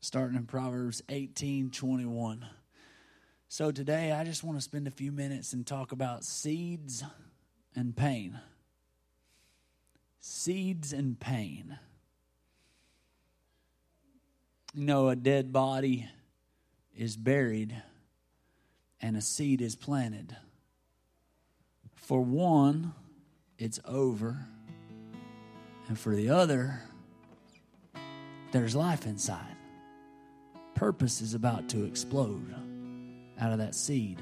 starting in Proverbs 18 21. So today I just want to spend a few minutes and talk about seeds and pain. Seeds and pain. You know, a dead body is buried and a seed is planted. For one, it's over. And for the other, there's life inside. Purpose is about to explode out of that seed.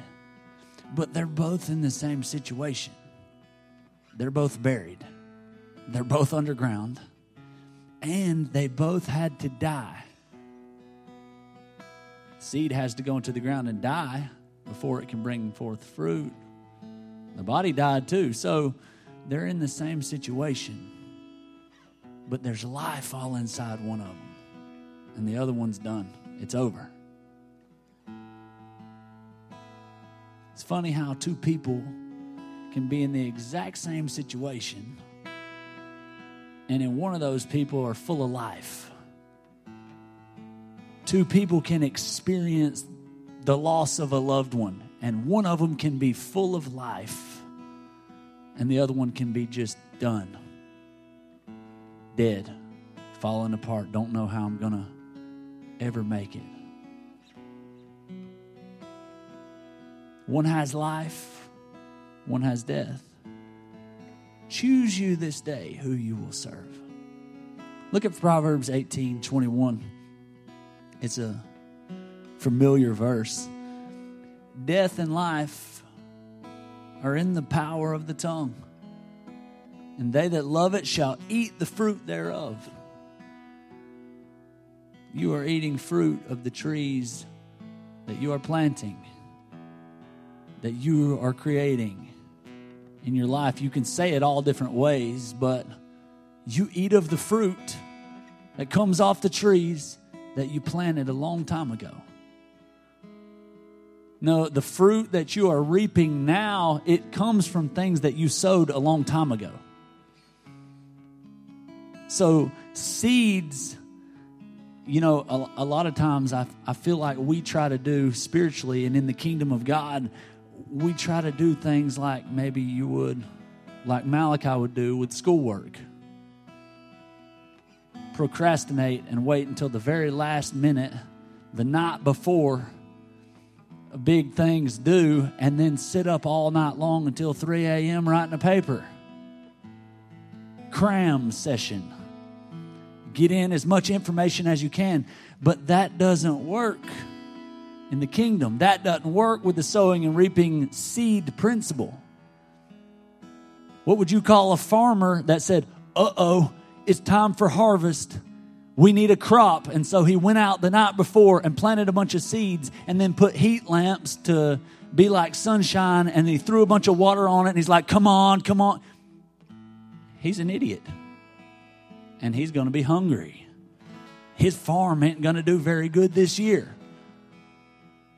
But they're both in the same situation. They're both buried, they're both underground, and they both had to die. Seed has to go into the ground and die before it can bring forth fruit. The body died too. So they're in the same situation. But there's life all inside one of them, and the other one's done. It's over. It's funny how two people can be in the exact same situation, and in one of those people are full of life. Two people can experience the loss of a loved one, and one of them can be full of life, and the other one can be just done, dead, falling apart, don't know how I'm going to ever make it. One has life, one has death. Choose you this day who you will serve. Look at Proverbs 18 21. It's a familiar verse. Death and life are in the power of the tongue, and they that love it shall eat the fruit thereof. You are eating fruit of the trees that you are planting that you are creating in your life. You can say it all different ways, but you eat of the fruit that comes off the trees that you planted a long time ago. No, the fruit that you are reaping now, it comes from things that you sowed a long time ago. So, seeds, you know, a, a lot of times I, I feel like we try to do spiritually and in the kingdom of God, we try to do things like maybe you would, like Malachi would do with schoolwork. Procrastinate and wait until the very last minute, the night before big things due, and then sit up all night long until 3 a.m. writing a paper. Cram session. Get in as much information as you can, but that doesn't work in the kingdom. That doesn't work with the sowing and reaping seed principle. What would you call a farmer that said, uh oh, it's time for harvest? We need a crop. And so he went out the night before and planted a bunch of seeds and then put heat lamps to be like sunshine and he threw a bunch of water on it and he's like, come on, come on. He's an idiot. And he's going to be hungry. His farm ain't going to do very good this year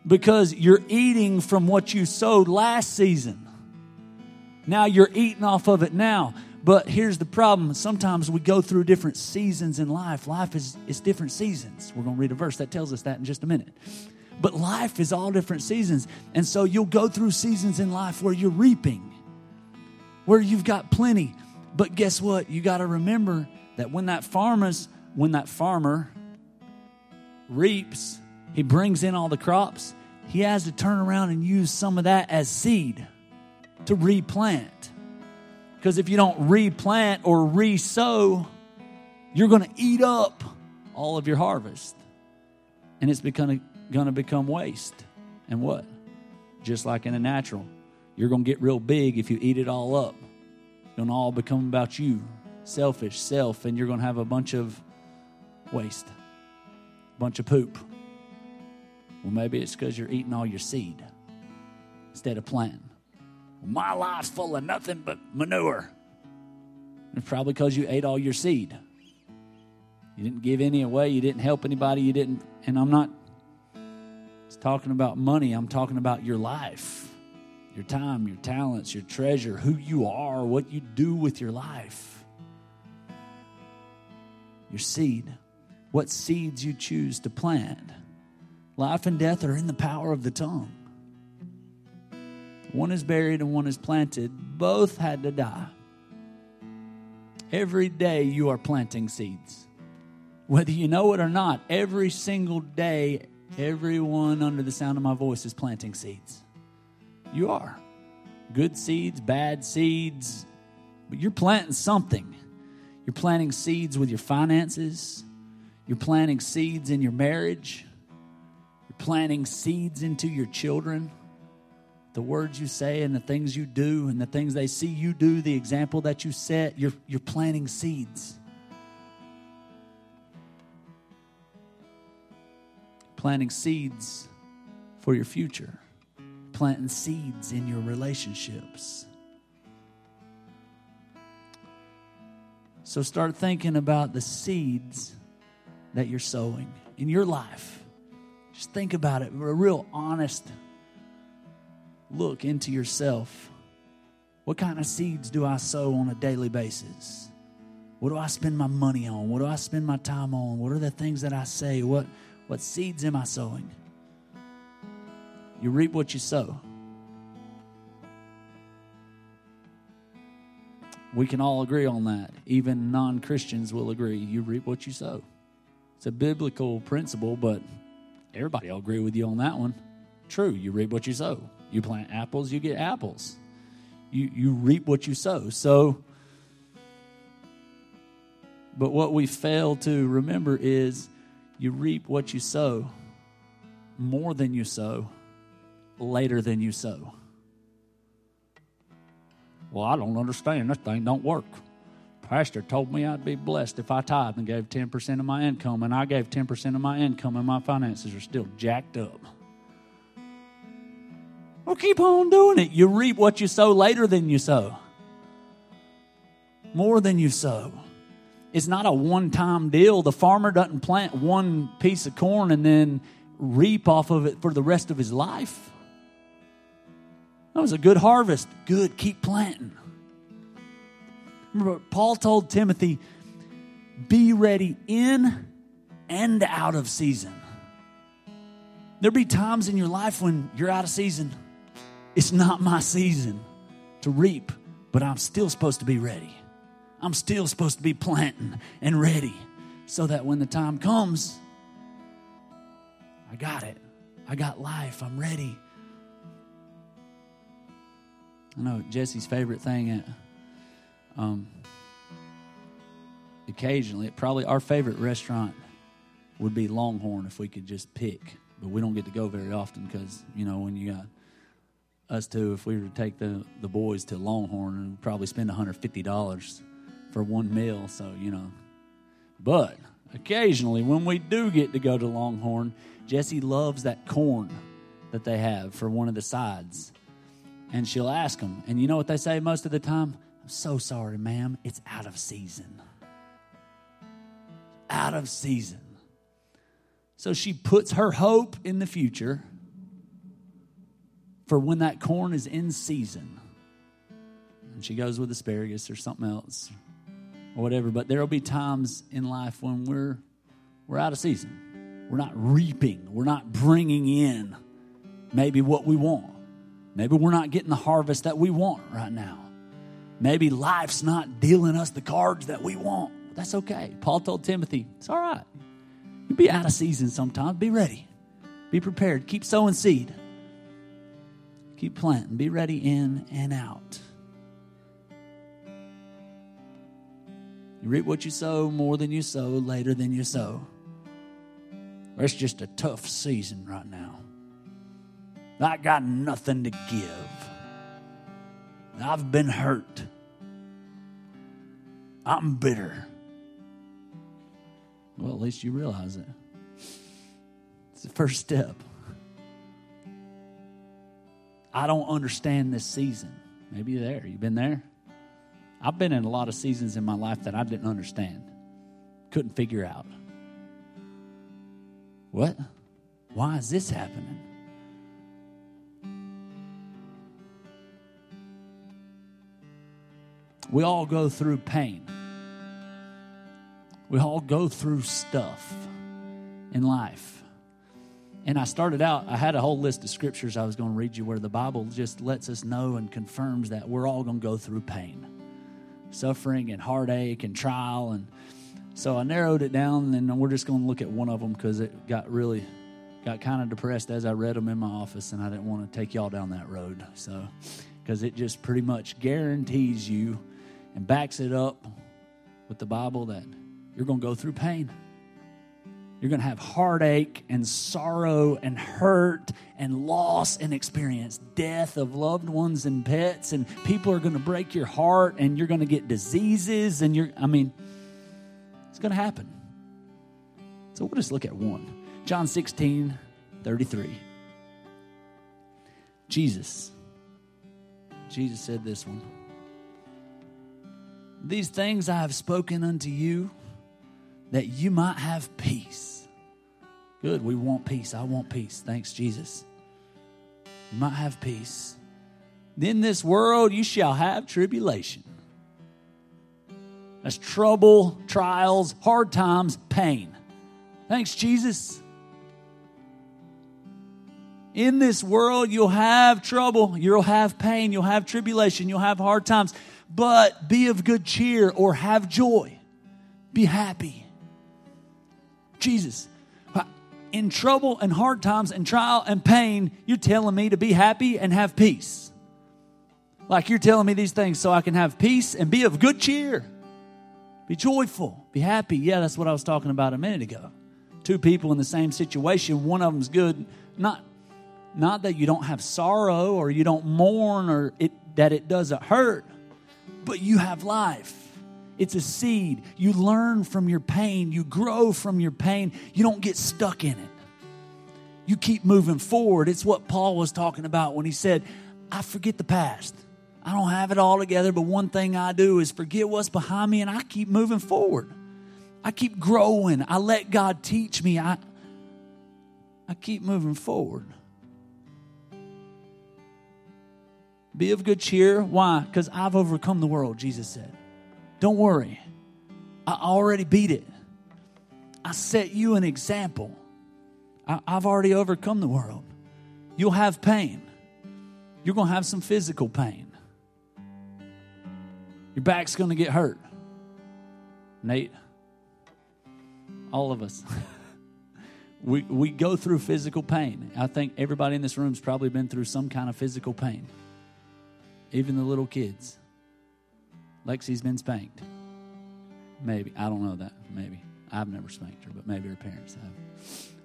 because you're eating from what you sowed last season. Now you're eating off of it now. But here's the problem. Sometimes we go through different seasons in life. Life is, is different seasons. We're going to read a verse that tells us that in just a minute. But life is all different seasons. And so you'll go through seasons in life where you're reaping, where you've got plenty. But guess what? You got to remember that when that farmer's when that farmer reaps, he brings in all the crops, he has to turn around and use some of that as seed to replant. Because if you don't replant or re sow, you're going to eat up all of your harvest. And it's going to become waste. And what? Just like in a natural, you're going to get real big if you eat it all up. It's going to all become about you, selfish, self, and you're going to have a bunch of waste, a bunch of poop. Well, maybe it's because you're eating all your seed instead of planting. My life's full of nothing but manure. It's probably because you ate all your seed. You didn't give any away. You didn't help anybody. You didn't. And I'm not It's talking about money. I'm talking about your life, your time, your talents, your treasure, who you are, what you do with your life, your seed. what seeds you choose to plant. Life and death are in the power of the tongue. One is buried and one is planted. Both had to die. Every day you are planting seeds. Whether you know it or not, every single day, everyone under the sound of my voice is planting seeds. You are. Good seeds, bad seeds, but you're planting something. You're planting seeds with your finances, you're planting seeds in your marriage, you're planting seeds into your children the words you say and the things you do and the things they see you do, the example that you set, you're, you're planting seeds. Planting seeds for your future, planting seeds in your relationships. So start thinking about the seeds that you're sowing in your life. Just think about it. A real honest look into yourself. What kind of seeds do I sow on a daily basis? What do I spend my money on? What do I spend my time on? What are the things that I say? What, what seeds am I sowing? You reap what you sow. We can all agree on that. Even non Christians will agree. You reap what you sow. It's a biblical principle, but everybody will agree with you on that one. True, you reap what you sow. You plant apples, you get apples. You, you reap what you sow. So, but what we fail to remember is you reap what you sow more than you sow, later than you sow. Well, I don't understand. This thing don't work. Pastor told me I'd be blessed if I tithe and gave 10% of my income, and I gave 10% of my income, and my finances are still jacked up. Well, keep on doing it. You reap what you sow later than you sow, more than you sow. It's not a one time deal. The farmer doesn't plant one piece of corn and then reap off of it for the rest of his life. That was a good harvest. Good, keep planting. Remember, Paul told Timothy, be ready in and out of season. There'll be times in your life when you're out of season. It's not my season to reap, but I'm still supposed to be ready. I'm still supposed to be planting and ready so that when the time comes, I got it. I got life. I'm ready. I know Jesse's favorite thing at um, occasionally, probably our favorite restaurant would be Longhorn if we could just pick, but we don't get to go very often because you know when you got us two, if we were to take the, the boys to Longhorn, and probably spend $150 for one meal. So, you know. But occasionally, when we do get to go to Longhorn, Jesse loves that corn that they have for one of the sides. And she'll ask them. And you know what they say most of the time? I'm so sorry, ma'am. It's out of season. Out of season. So she puts her hope in the future for when that corn is in season. And she goes with asparagus or something else or whatever. But there will be times in life when we're we're out of season. We're not reaping. We're not bringing in maybe what we want. Maybe we're not getting the harvest that we want right now. Maybe life's not dealing us the cards that we want. That's okay. Paul told Timothy, it's all right. You'll be out of season sometimes. Be ready. Be prepared. Keep sowing seed. Keep planting. Be ready in and out. You reap what you sow more than you sow, later than you sow. It's just a tough season right now. I got nothing to give. I've been hurt. I'm bitter. Well, at least you realize it. It's the first step. I don't understand this season. Maybe you're there. You've been there? I've been in a lot of seasons in my life that I didn't understand, couldn't figure out. What? Why is this happening? We all go through pain. We all go through stuff in life. And I started out, I had a whole list of scriptures I was going to read you where the Bible just lets us know and confirms that we're all going to go through pain, suffering, and heartache, and trial. And so I narrowed it down, and we're just going to look at one of them because it got really, got kind of depressed as I read them in my office, and I didn't want to take y'all down that road. So, because it just pretty much guarantees you and backs it up with the Bible that you're going to go through pain. You're going to have heartache and sorrow and hurt and loss and experience death of loved ones and pets, and people are going to break your heart, and you're going to get diseases, and you're, I mean, it's going to happen. So we'll just look at one John 16, 33. Jesus. Jesus said this one. These things I have spoken unto you that you might have peace. Good, we want peace. I want peace. Thanks, Jesus. You might have peace. In this world you shall have tribulation. That's trouble, trials, hard times, pain. Thanks, Jesus. In this world, you'll have trouble, you'll have pain, you'll have tribulation, you'll have hard times, but be of good cheer or have joy. Be happy. Jesus, uh, in trouble and hard times and trial and pain, you're telling me to be happy and have peace. Like you're telling me these things so I can have peace and be of good cheer. Be joyful, be happy. Yeah, that's what I was talking about a minute ago. Two people in the same situation, one of them's good. Not, not that you don't have sorrow or you don't mourn or it, that it doesn't hurt, but you have life. It's a seed. You learn from your pain, you grow from your pain, you don't get stuck in it. You keep moving forward. It's what Paul was talking about when he said, I forget the past. I don't have it all together, but one thing I do is forget what's behind me and I keep moving forward. I keep growing. I let God teach me. I, I keep moving forward. Be of good cheer. Why? Because I've overcome the world, Jesus said. Don't worry. I already beat it. I set you an example. I, have already overcome the world. You'll have pain. You're going to have some physical pain. Your back's going to get hurt. Nate, all of us. we, we go through physical pain. I think everybody in this room's probably been through some kind of physical pain, even the little kids. Lexi's been spanked. Maybe. I don't know that. Maybe. I've never spanked her, but maybe her parents have.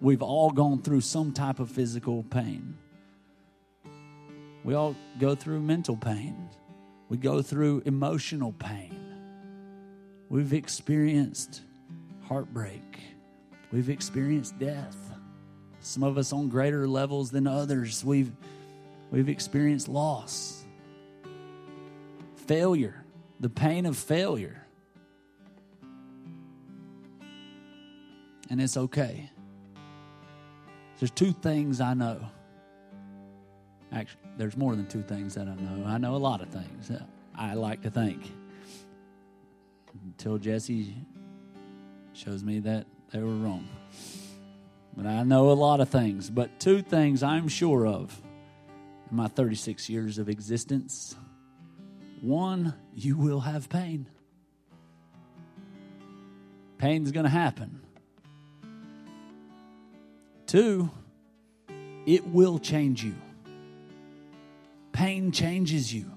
We've all gone through some type of physical pain. We all go through mental pain. We go through emotional pain. We've experienced heartbreak. We've experienced death. Some of us on greater levels than others. We've, we've experienced loss, failure the pain of failure. And it's okay. There's two things I know. Actually, there's more than two things that I know. I know a lot of things. I like to think. Until Jesse shows me that they were wrong. But I know a lot of things. But two things I'm sure of in my 36 years of existence one, you will have pain. Pain's going to happen. Two, it will change you. Pain changes you.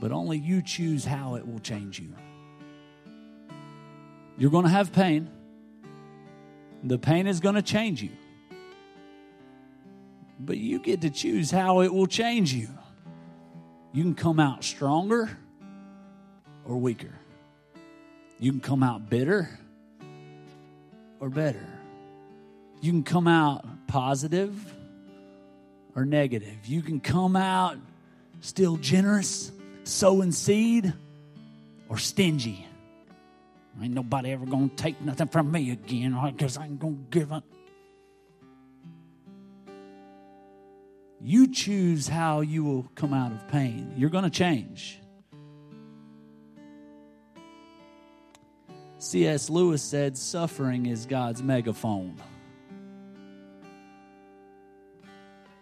But only you choose how it will change you. You're going to have pain. The pain is going to change you but you get to choose how it will change you. You can come out stronger or weaker. You can come out bitter or better. You can come out positive or negative. You can come out still generous, sowing seed, or stingy. Ain't nobody ever gonna take nothing from me again because I ain't gonna give up. You choose how you will come out of pain. You're going to change. C.S. Lewis said, Suffering is God's megaphone.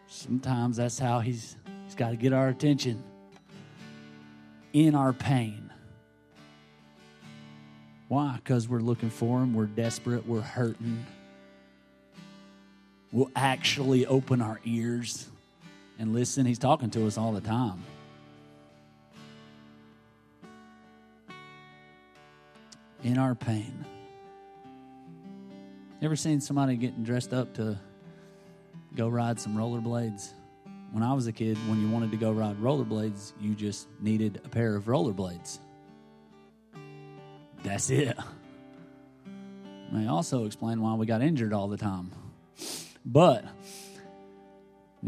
Sometimes that's how he's, he's got to get our attention in our pain. Why? Because we're looking for him, we're desperate, we're hurting. We'll actually open our ears and listen. He's talking to us all the time. In our pain. Ever seen somebody getting dressed up to go ride some rollerblades? When I was a kid, when you wanted to go ride rollerblades, you just needed a pair of rollerblades. That's it. May also explain why we got injured all the time. But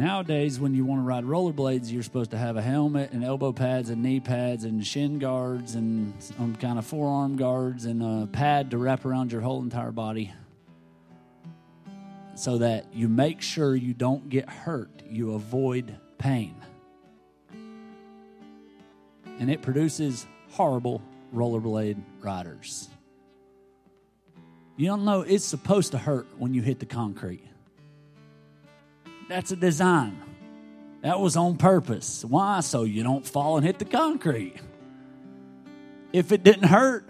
nowadays, when you want to ride rollerblades, you're supposed to have a helmet and elbow pads and knee pads and shin guards and some kind of forearm guards and a pad to wrap around your whole entire body so that you make sure you don't get hurt, you avoid pain. And it produces horrible rollerblade riders. You don't know it's supposed to hurt when you hit the concrete. That's a design. That was on purpose. Why? So you don't fall and hit the concrete. If it didn't hurt,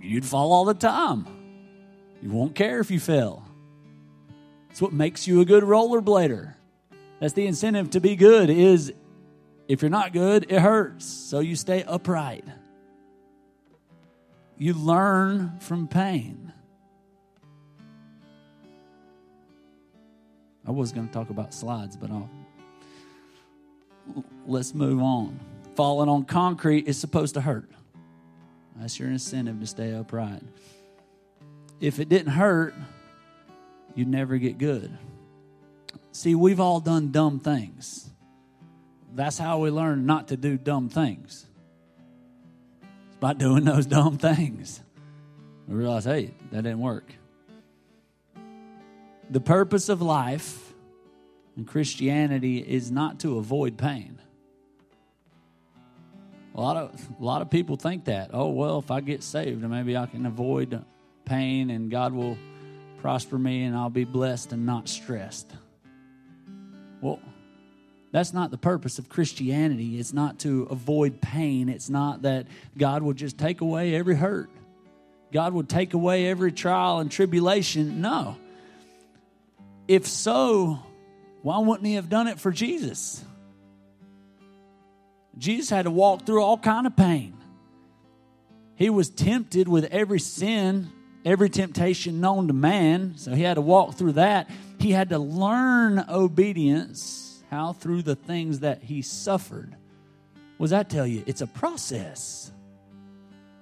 you'd fall all the time. You won't care if you fell. It's what makes you a good rollerblader. That's the incentive to be good is if you're not good, it hurts. So you stay upright. You learn from pain. I was going to talk about slides, but I'll let's move on. Falling on concrete is supposed to hurt. That's your incentive to stay upright. If it didn't hurt, you'd never get good. See, we've all done dumb things. That's how we learn not to do dumb things. It's by doing those dumb things. We realize, hey, that didn't work. The purpose of life in Christianity is not to avoid pain. A lot of a lot of people think that. Oh well, if I get saved, maybe I can avoid pain and God will prosper me and I'll be blessed and not stressed. Well, that's not the purpose of Christianity. It's not to avoid pain. It's not that God will just take away every hurt. God will take away every trial and tribulation. No. If so, why wouldn't he have done it for Jesus? Jesus had to walk through all kind of pain. He was tempted with every sin every temptation known to man. So he had to walk through that. He had to learn obedience. How? Through the things that he suffered. What does that tell you? It's a process.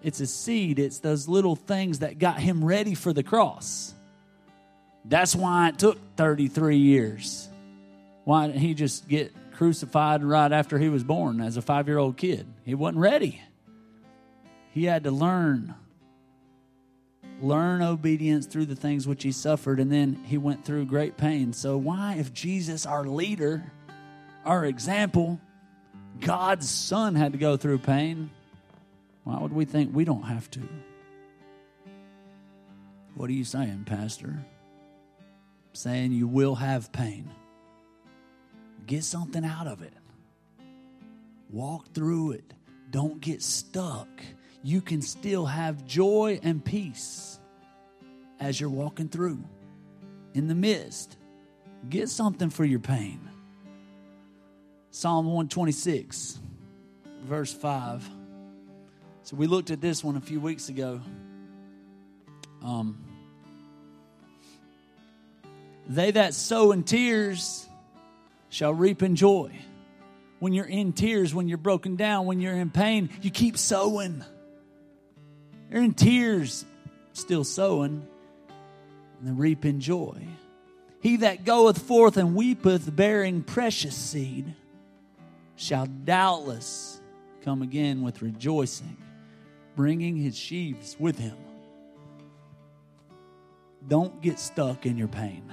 It's a seed. It's those little things that got him ready for the cross. That's why it took 33 years. Why didn't he just get crucified right after he was born as a five year old kid? He wasn't ready. He had to learn learn obedience through the things which he suffered, and then he went through great pain. So, why, if Jesus, our leader, our example, God's son, had to go through pain, why would we think we don't have to? What are you saying, Pastor? Saying you will have pain. Get something out of it. Walk through it. Don't get stuck you can still have joy and peace as you're walking through in the midst. Get something for your pain. Psalm 126, verse 5. So we looked at this one a few weeks ago. Um, they that sow in tears shall reap in joy. When you're in tears, when you're broken down, when you're in pain, you keep sowing. They're in tears, still sowing, and then reaping joy. He that goeth forth and weepeth, bearing precious seed, shall doubtless come again with rejoicing, bringing his sheaves with him. Don't get stuck in your pain.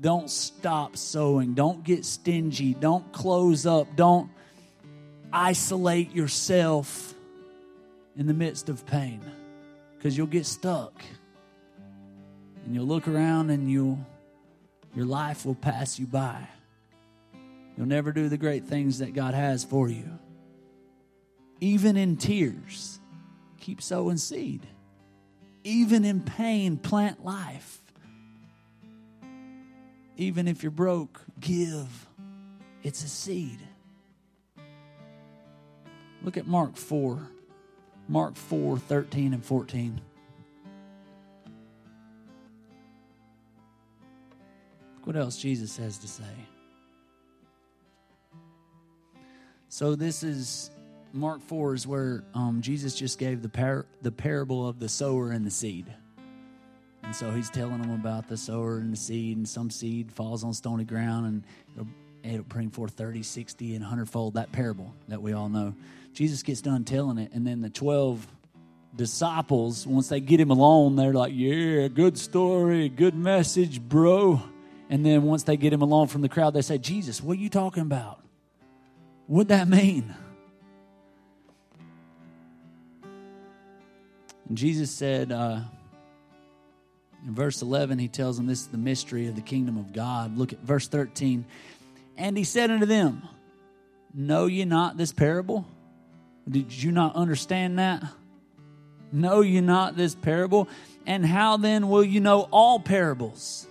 Don't stop sowing. Don't get stingy. Don't close up. Don't isolate yourself in the midst of pain because you'll get stuck. And you'll look around and you'll your life will pass you by. You'll never do the great things that God has for you. Even in tears, keep sowing seed. Even in pain, plant life. Even if you're broke, give. It's a seed. Look at Mark 4. Mark 4 13 and 14. Look what else Jesus has to say. So, this is Mark 4 is where um, Jesus just gave the, par- the parable of the sower and the seed. And so he's telling them about the sower and the seed, and some seed falls on stony ground and it'll, it'll bring forth 30, 60, and 100 fold. That parable that we all know. Jesus gets done telling it, and then the 12 disciples, once they get him alone, they're like, Yeah, good story, good message, bro. And then once they get him alone from the crowd, they say, Jesus, what are you talking about? What'd that mean? And Jesus said, uh, in verse 11, he tells them this is the mystery of the kingdom of God. Look at verse 13. And he said unto them, Know ye not this parable? Did you not understand that? Know you not this parable? And how then will you know all parables?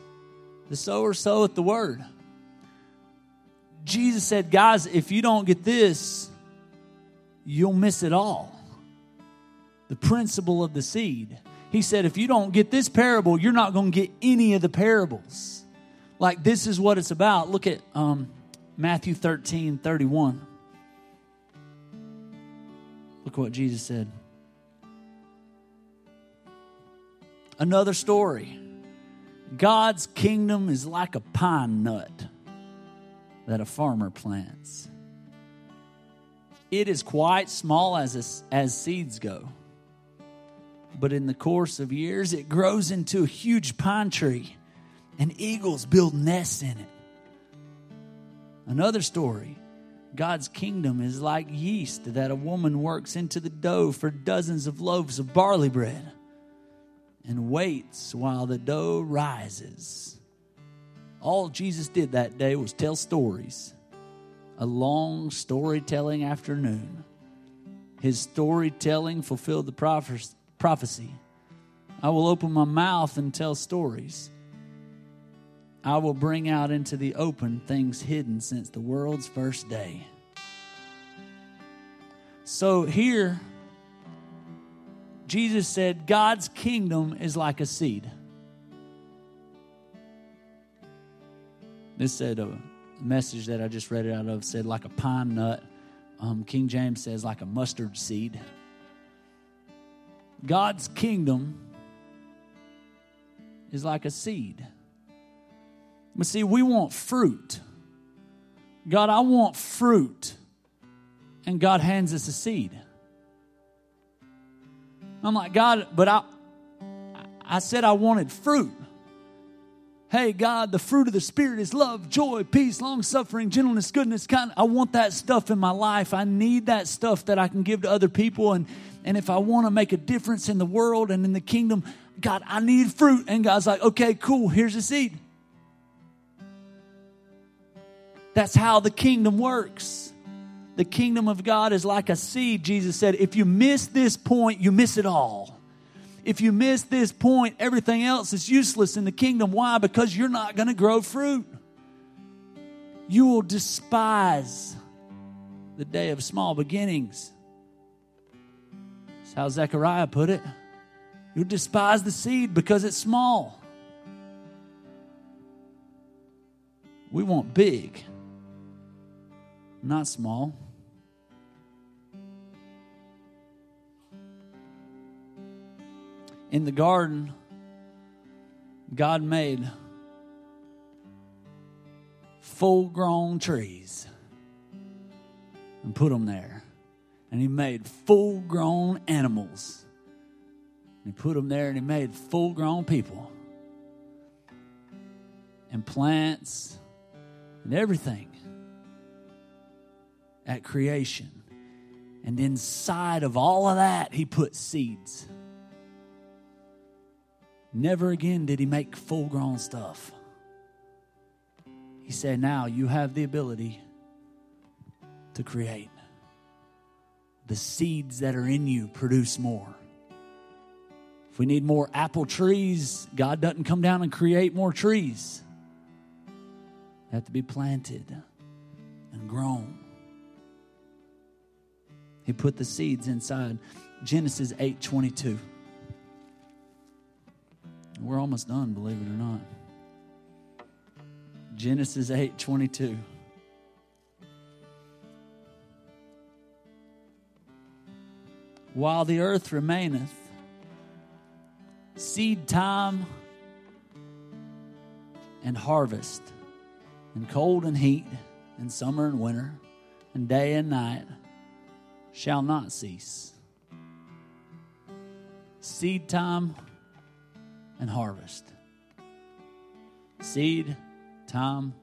The sower soweth the word. Jesus said, Guys, if you don't get this, you'll miss it all. The principle of the seed. He said, if you don't get this parable, you're not going to get any of the parables. Like, this is what it's about. Look at um, Matthew 13 31. Look what Jesus said. Another story. God's kingdom is like a pine nut that a farmer plants. It is quite small as, as seeds go, but in the course of years, it grows into a huge pine tree, and eagles build nests in it. Another story God's kingdom is like yeast that a woman works into the dough for dozens of loaves of barley bread and waits while the dough rises. All Jesus did that day was tell stories. A long storytelling afternoon. His storytelling fulfilled the prophecy. I will open my mouth and tell stories. I will bring out into the open things hidden since the world's first day. So here, Jesus said, God's kingdom is like a seed. This said a message that I just read it out of said like a pine nut. Um, King James says like a mustard seed. God's kingdom is like a seed. But see, we want fruit. God, I want fruit. And God hands us a seed. I'm like, God, but I I said I wanted fruit. Hey, God, the fruit of the Spirit is love, joy, peace, long suffering, gentleness, goodness, kind. I want that stuff in my life. I need that stuff that I can give to other people. And, and if I want to make a difference in the world and in the kingdom, God, I need fruit. And God's like, okay, cool, here's a seed. That's how the kingdom works. The kingdom of God is like a seed, Jesus said. If you miss this point, you miss it all. If you miss this point, everything else is useless in the kingdom. Why? Because you're not going to grow fruit. You will despise the day of small beginnings. That's how Zechariah put it. You'll despise the seed because it's small. We want big, not small. In the garden, God made full grown trees and put them there. And He made full grown animals. And He put them there and He made full grown people and plants and everything at creation. And inside of all of that, he put seeds. Never again did he make full grown stuff. He said, Now you have the ability to create. The seeds that are in you produce more. If we need more apple trees, God doesn't come down and create more trees. They have to be planted and grown. He put the seeds inside. Genesis 8 22. We're almost done, believe it or not. Genesis 8 22. While the earth remaineth, seed time and harvest, and cold and heat, and summer and winter, and day and night shall not cease. Seed time and harvest. Seed, time,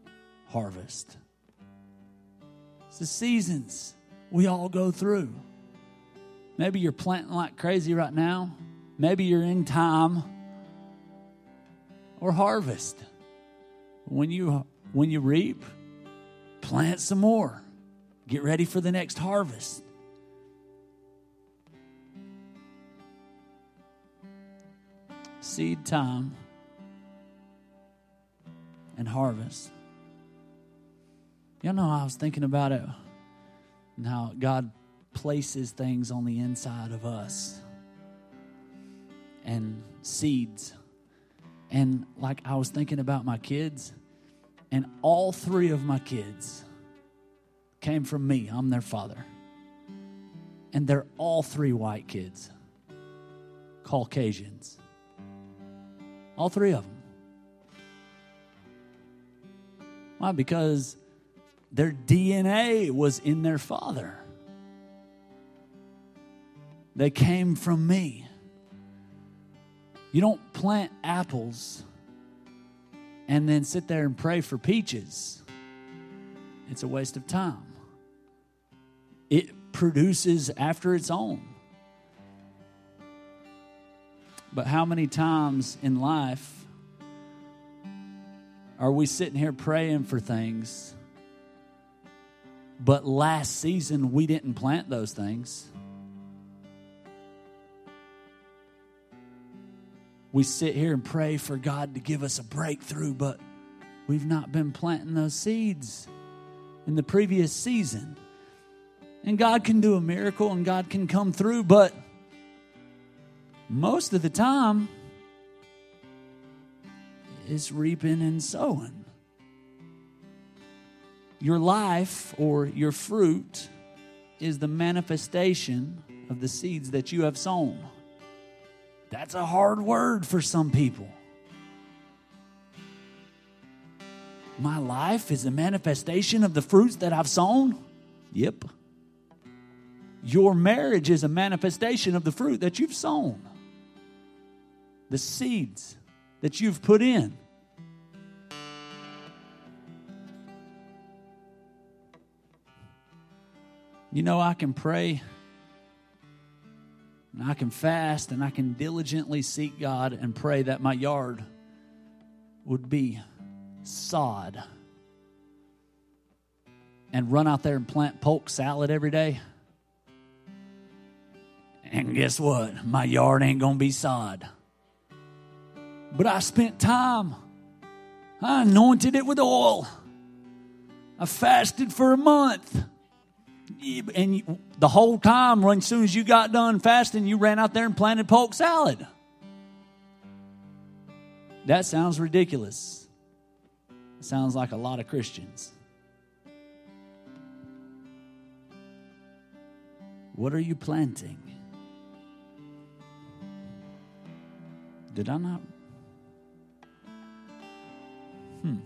harvest. It's the seasons we all go through. Maybe you're planting like crazy right now. Maybe you're in time or harvest. When you when you reap, plant some more. Get ready for the next harvest. Seed time and harvest. You know, I was thinking about it and how God places things on the inside of us and seeds. And like I was thinking about my kids, and all three of my kids came from me. I'm their father. And they're all three white kids, Caucasians. All three of them. Why? Because their DNA was in their father. They came from me. You don't plant apples and then sit there and pray for peaches. It's a waste of time. It produces after its own. But how many times in life are we sitting here praying for things, but last season we didn't plant those things? We sit here and pray for God to give us a breakthrough, but we've not been planting those seeds in the previous season. And God can do a miracle and God can come through, but most of the time is reaping and sowing. Your life or your fruit is the manifestation of the seeds that you have sown. That's a hard word for some people. My life is a manifestation of the fruits that I've sown? Yep. Your marriage is a manifestation of the fruit that you've sown the seeds that you've put in. You know, I can pray and I can fast and I can diligently seek God and pray that my yard would be sod and run out there and plant polk salad every day. And guess what? My yard ain't going to be sod. But I spent time. I anointed it with oil. I fasted for a month. And the whole time, as soon as you got done fasting, you ran out there and planted polk salad. That sounds ridiculous. It sounds like a lot of Christians. What are you planting? Did I not Hmm.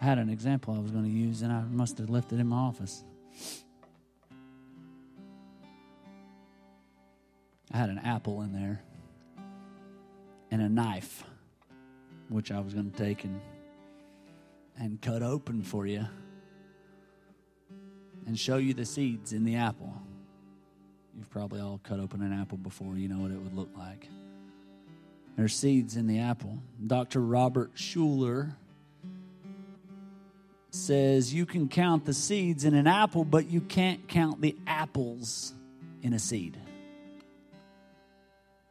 I had an example I was going to use, and I must have left it in my office. I had an apple in there and a knife, which I was going to take and and cut open for you. and show you the seeds in the apple. You've probably all cut open an apple before, you know what it would look like. There's seeds in the apple. Dr. Robert Schuller says you can count the seeds in an apple, but you can't count the apples in a seed.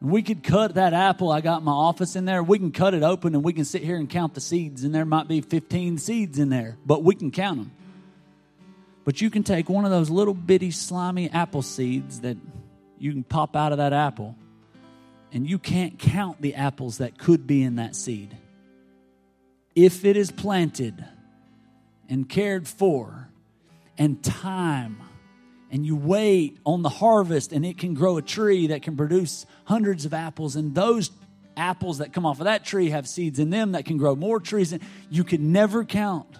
We could cut that apple. I got my office in there. We can cut it open and we can sit here and count the seeds, and there might be 15 seeds in there, but we can count them. But you can take one of those little bitty slimy apple seeds that you can pop out of that apple, and you can't count the apples that could be in that seed. If it is planted and cared for, and time and you wait on the harvest and it can grow a tree that can produce hundreds of apples and those apples that come off of that tree have seeds in them that can grow more trees and you can never count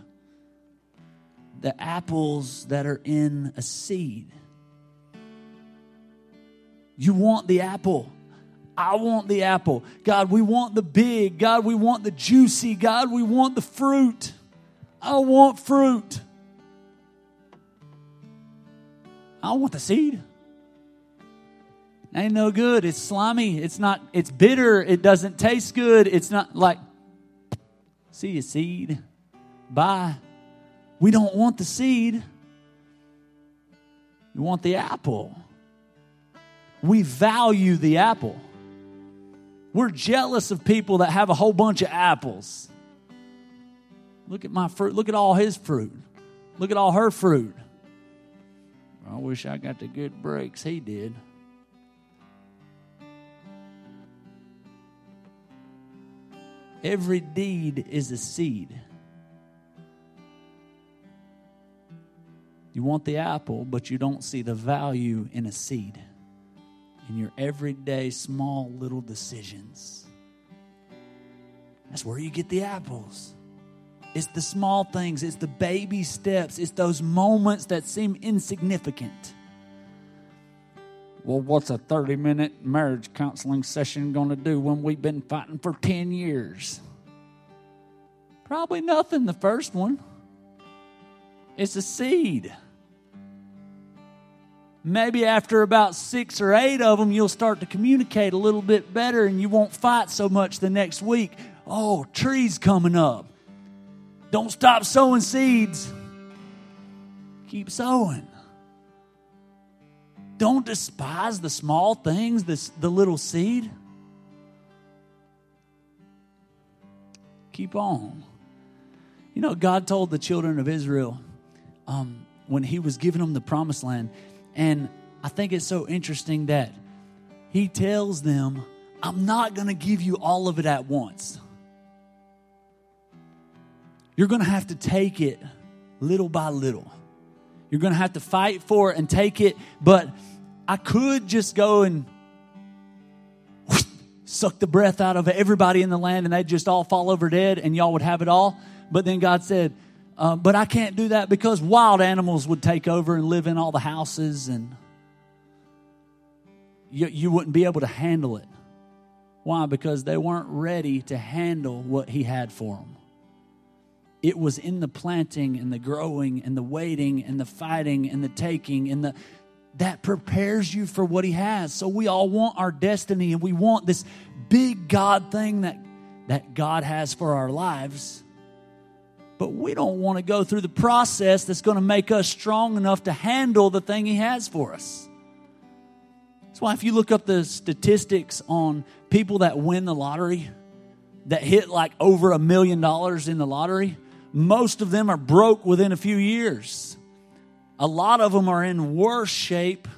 the apples that are in a seed you want the apple I want the apple. God, we want the big. God, we want the juicy. God, we want the fruit. I want fruit. I want the seed. Ain't no good. It's slimy. It's not, it's bitter. It doesn't taste good. It's not like, see a seed. Bye. We don't want the seed. We want the apple. We value the apple. We're jealous of people that have a whole bunch of apples. Look at my fruit. Look at all his fruit. Look at all her fruit. I wish I got the good breaks he did. Every deed is a seed. You want the apple, but you don't see the value in a seed in your everyday small little decisions. That's where you get the apples. It's the small things, it's the baby steps, it's those moments that seem insignificant. Well, what's a 30 minute marriage counseling session going to do when we've been fighting for 10 years? Probably nothing, the first one. It's a seed. Maybe after about six or eight of them, you'll start to communicate a little bit better and you won't fight so much the next week. Oh, trees coming up. Don't stop sowing seeds. Keep sowing. Don't despise the small things, this, the little seed. Keep on. You know, God told the children of Israel um, when He was giving them the promised land, and I think it's so interesting that He tells them, I'm not going to give you all of it at once. You're going to have to take it little by little. You're going to have to fight for it and take it, but I could just go and suck the breath out of everybody in the land and they'd just all fall over dead and y'all would have it all. But then God said, uh, but I can't do that because wild animals would take over and live in all the houses and you, you wouldn't be able to handle it. Why? Because they weren't ready to handle what He had for them. It was in the planting and the growing and the waiting and the fighting and the taking and the that prepares you for what he has. So we all want our destiny and we want this big God thing that that God has for our lives. But we don't want to go through the process that's going to make us strong enough to handle the thing he has for us. That's why if you look up the statistics on people that win the lottery, that hit like over a million dollars in the lottery, most of them are broke within a few years. A lot of them are in worse shape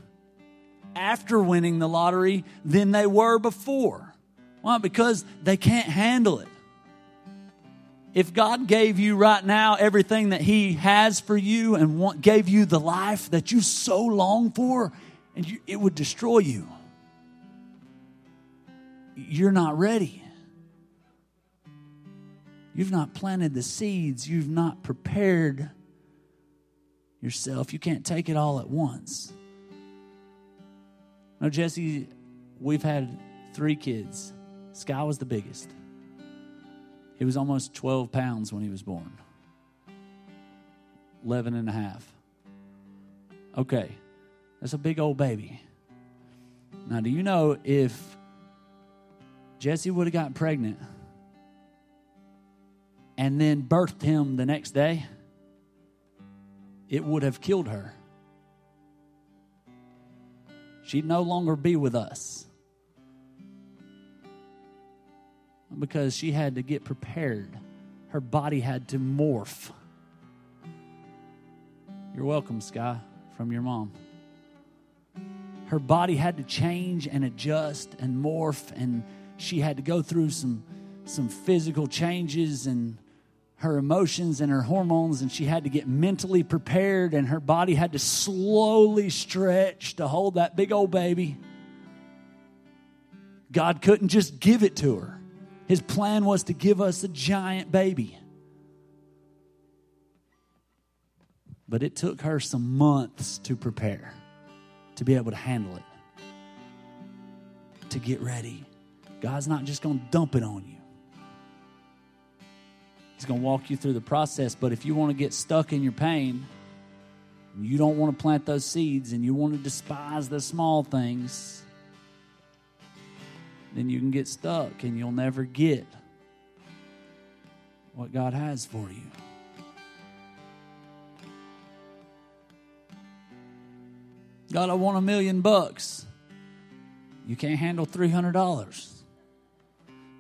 after winning the lottery than they were before. Why? Because they can't handle it. If God gave you right now everything that He has for you and want, gave you the life that you so long for, and you, it would destroy you, you're not ready. You've not planted the seeds. You've not prepared yourself. You can't take it all at once. No, Jesse, we've had three kids. Sky was the biggest. He was almost 12 pounds when he was born, 11 and a half. Okay, that's a big old baby. Now, do you know if Jesse would have gotten pregnant and then birthed him the next day, it would have killed her. She'd no longer be with us because she had to get prepared. Her body had to morph. You're welcome, Sky, from your mom. Her body had to change and adjust and morph, and she had to go through some, some physical changes and her emotions and her hormones, and she had to get mentally prepared, and her body had to slowly stretch to hold that big old baby. God couldn't just give it to her. His plan was to give us a giant baby. But it took her some months to prepare, to be able to handle it, to get ready. God's not just going to dump it on you. He's going to walk you through the process. But if you want to get stuck in your pain, you don't want to plant those seeds and you want to despise the small things, then you can get stuck and you'll never get what God has for you. God, I want a million bucks. You can't handle $300.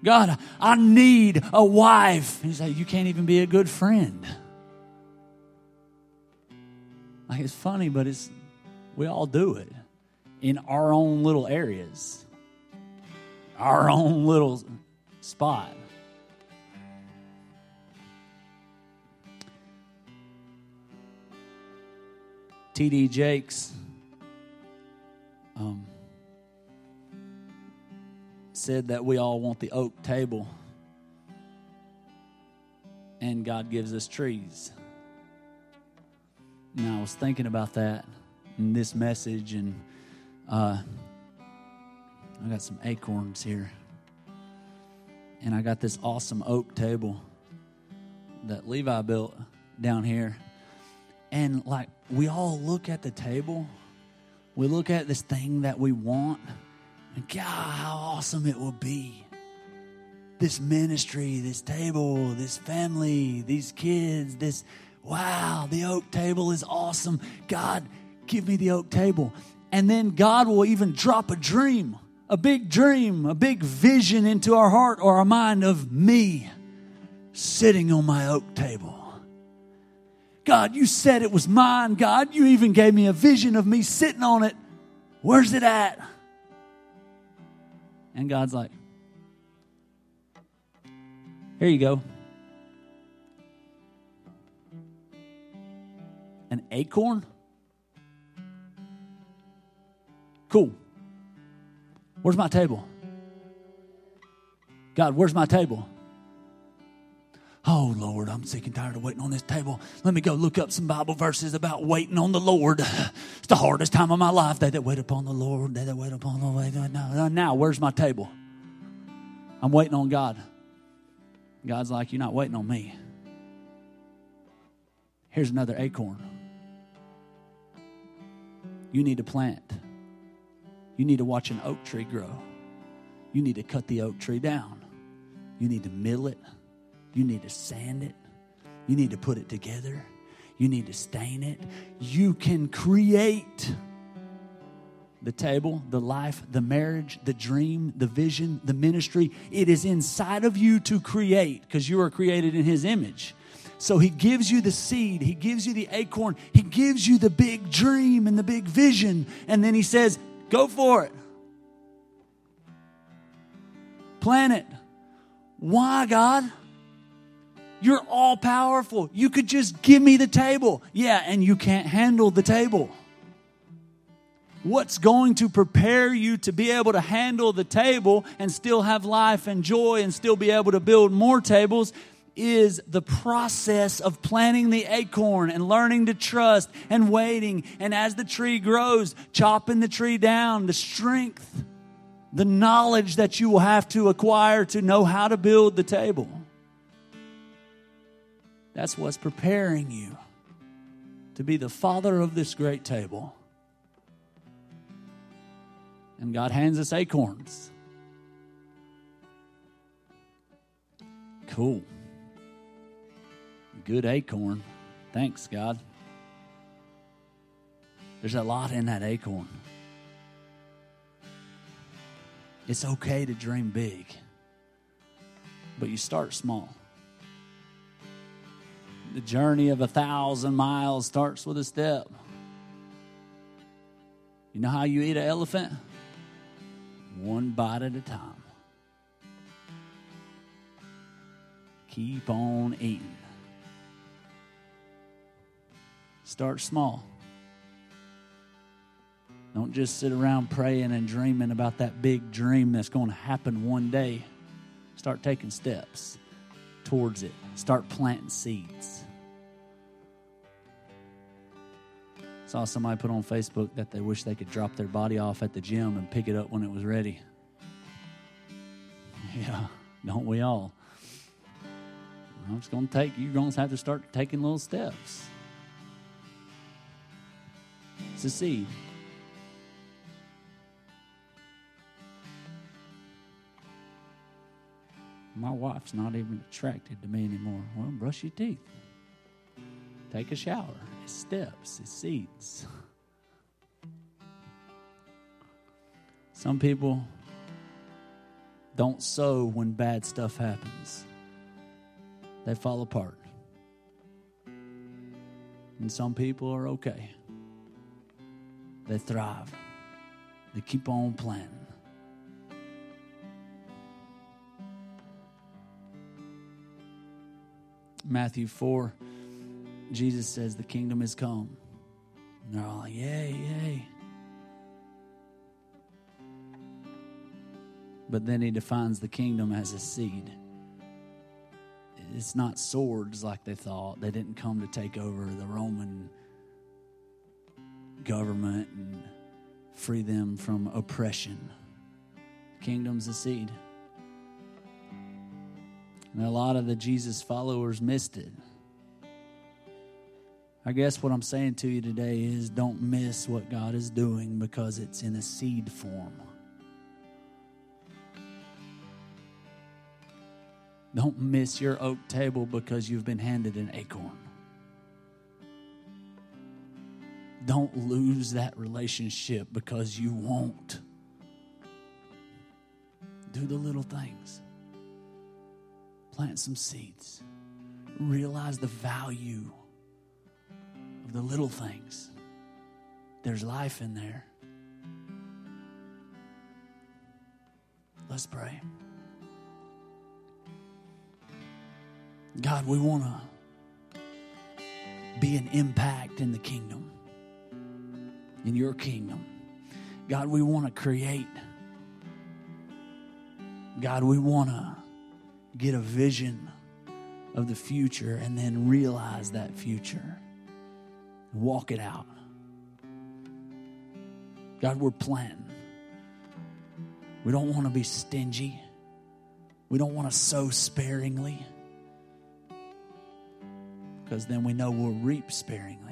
God, I need a wife. He's like, You can't even be a good friend. Like, it's funny, but it's, we all do it in our own little areas, our own little spot. TD Jakes um, said that we all want the oak table, and God gives us trees. And I was thinking about that in this message, and uh, I got some acorns here. And I got this awesome oak table that Levi built down here. And like, we all look at the table, we look at this thing that we want and God, how awesome it will be. This ministry, this table, this family, these kids, this wow, the oak table is awesome. God, give me the oak table. And then God will even drop a dream, a big dream, a big vision into our heart or our mind of me sitting on my oak table. God, you said it was mine. God, you even gave me a vision of me sitting on it. Where's it at? And God's like, here you go. An acorn? Cool. Where's my table? God, where's my table? Oh, Lord, I'm sick and tired of waiting on this table. Let me go look up some Bible verses about waiting on the Lord. It's the hardest time of my life. They that wait upon the Lord, they that wait upon the Lord. Now, now, where's my table? I'm waiting on God. God's like, You're not waiting on me. Here's another acorn. You need to plant. You need to watch an oak tree grow. You need to cut the oak tree down. You need to mill it. You need to sand it. You need to put it together. You need to stain it. You can create the table, the life, the marriage, the dream, the vision, the ministry. It is inside of you to create because you are created in His image. So He gives you the seed, He gives you the acorn, He gives you the big dream and the big vision. And then He says, Go for it. Plan it. Why, God? You're all powerful. You could just give me the table. Yeah, and you can't handle the table. What's going to prepare you to be able to handle the table and still have life and joy and still be able to build more tables is the process of planting the acorn and learning to trust and waiting. And as the tree grows, chopping the tree down, the strength, the knowledge that you will have to acquire to know how to build the table. That's what's preparing you to be the father of this great table. And God hands us acorns. Cool. Good acorn. Thanks, God. There's a lot in that acorn. It's okay to dream big, but you start small. The journey of a thousand miles starts with a step. You know how you eat an elephant? One bite at a time. Keep on eating. Start small. Don't just sit around praying and dreaming about that big dream that's going to happen one day. Start taking steps towards it. Start planting seeds. Saw somebody put on Facebook that they wish they could drop their body off at the gym and pick it up when it was ready. Yeah, don't we all? I'm just going to take, you're going to have to start taking little steps. It's see. My wife's not even attracted to me anymore. Well, brush your teeth. Take a shower. It's steps, it's seeds. Some people don't sow when bad stuff happens, they fall apart. And some people are okay, they thrive, they keep on planting. Matthew 4, Jesus says, The kingdom has come. And they're all like, Yay, yay. But then he defines the kingdom as a seed. It's not swords like they thought. They didn't come to take over the Roman government and free them from oppression. The kingdom's a seed. And a lot of the Jesus followers missed it. I guess what I'm saying to you today is don't miss what God is doing because it's in a seed form. Don't miss your oak table because you've been handed an acorn. Don't lose that relationship because you won't. Do the little things plant some seeds. Realize the value of the little things. There's life in there. Let's pray. God, we want to be an impact in the kingdom, in your kingdom. God, we want to create. God, we want to get a vision of the future and then realize that future. Walk it out. God, we're planting. We don't want to be stingy. We don't want to sow sparingly. Because then we know we'll reap sparingly.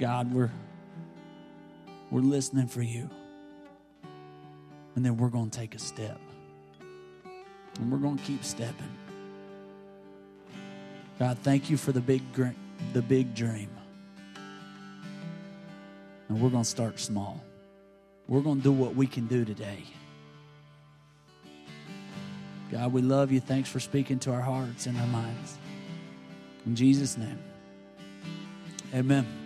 God, we're we're listening for you and then we're going to take a step. And we're going to keep stepping. God, thank you for the big, the big dream. And we're going to start small. We're going to do what we can do today. God, we love you. Thanks for speaking to our hearts and our minds. In Jesus' name, amen.